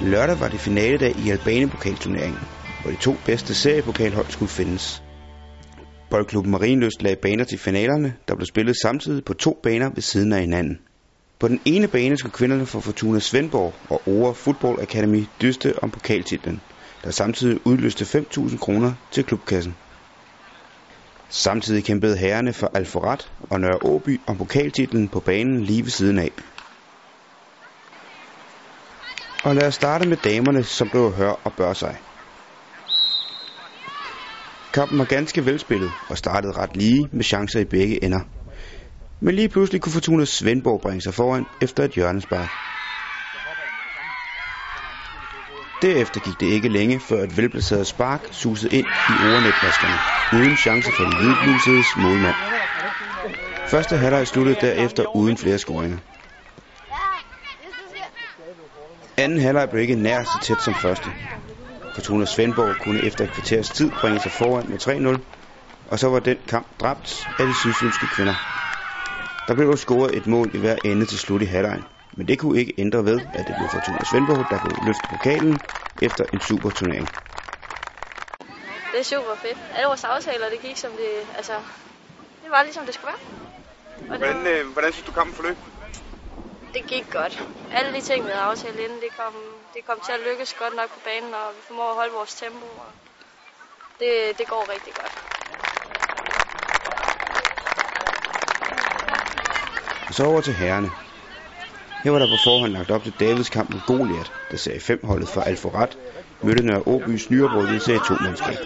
Lørdag var det finaledag i Albane-pokalturneringen, hvor de to bedste seriepokalhold skulle findes. Boldklubben Marienløst lagde baner til finalerne, der blev spillet samtidig på to baner ved siden af hinanden. På den ene bane skulle kvinderne fra Fortuna Svendborg og Ore Football Academy dyste om pokaltitlen, der samtidig udløste 5.000 kroner til klubkassen. Samtidig kæmpede herrerne for Alforat og Nørre Åby om pokaltitlen på banen lige ved siden af. Og lad os starte med damerne, som blev hør og bør sig. Kampen var ganske velspillet og startede ret lige med chancer i begge ender. Men lige pludselig kunne Fortuna Svendborg bringe sig foran efter et hjørnespark. Derefter gik det ikke længe, før et velplaceret spark susede ind i ordnetmaskerne, uden chance for den hvidblusedes målmand. Første halvleg sluttede derefter uden flere scoringer. Anden halvleg blev ikke nær så tæt som første. Fortuna Svendborg kunne efter et kvarters tid bringe sig foran med 3-0, og så var den kamp dræbt af de sydfynske kvinder. Der blev scoret et mål i hver ende til slut i halvlejen, men det kunne ikke ændre ved, at det blev Fortuna Svendborg, der kunne løfte pokalen efter en super turnering. Det er super fedt. Alle vores aftaler, det gik som det, altså, det var ligesom det skulle være. Og det, Hvordan, øh, hvordan synes du kampen forløb? Det gik godt. Alle de ting, vi havde aftalt inden, det kom, det kom til at lykkes godt nok på banen, og vi formår at holde vores tempo. Og det, det går rigtig godt. Og så over til herrene. Her var der på forhånd lagt op til Davids kamp mod Goliath, der serie 5 holdet for Alforat mødte Nørre Åbys nyoprykkede serie 2 mandskab.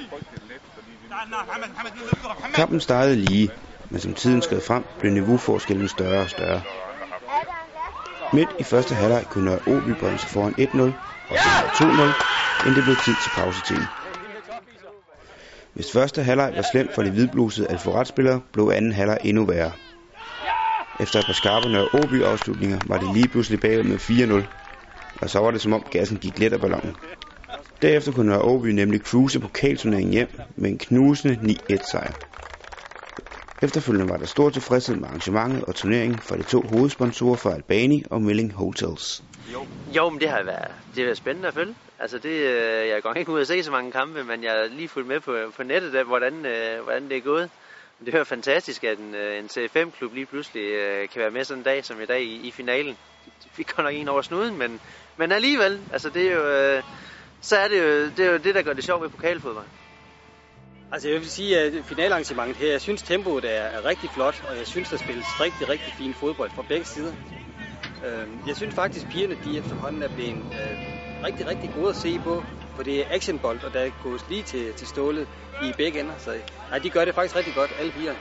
Kampen startede lige, men som tiden skred frem, blev niveauforskellen større og større. Midt i første halvleg kunne Nørre Åby bringe sig foran 1-0 og senere 2-0, inden det blev tid til pausetiden. Hvis første halvleg var slemt for de hvidblusede Alforat-spillere, blev anden halvleg endnu værre. Efter et par skarpe Nørre Åby afslutninger var det lige pludselig bagud med 4-0, og så var det som om gassen gik let af ballonen. Derefter kunne Nørre Åby nemlig cruise pokalturneringen hjem med en knusende 9-1 sejr. Efterfølgende var der stor tilfredshed med arrangementet og turneringen fra de to hovedsponsorer fra Albani og Milling Hotels. Jo, men det har været, det har været spændende at følge. Altså det, øh, jeg går ikke ud og se så mange kampe, men jeg har lige fulgt med på, på nettet, der, hvordan, øh, hvordan det er gået. Det er fantastisk, at en, øh, en C5-klub lige pludselig øh, kan være med sådan en dag som i dag i, i finalen. Vi går nok en over snuden, men, men alligevel, altså det er jo, øh, så er det jo, det er jo det, der gør det sjovt ved pokalfodbold. Altså jeg vil sige, at finalarrangementet her, jeg synes tempoet er, er rigtig flot, og jeg synes, der spilles rigtig, rigtig fin fodbold fra begge sider. Øhm, jeg synes faktisk, at pigerne de efterhånden er blevet øh, rigtig, rigtig gode at se på, for det er actionbold, og der gås lige til, til stålet i begge ender. Så nej, de gør det faktisk rigtig godt, alle pigerne.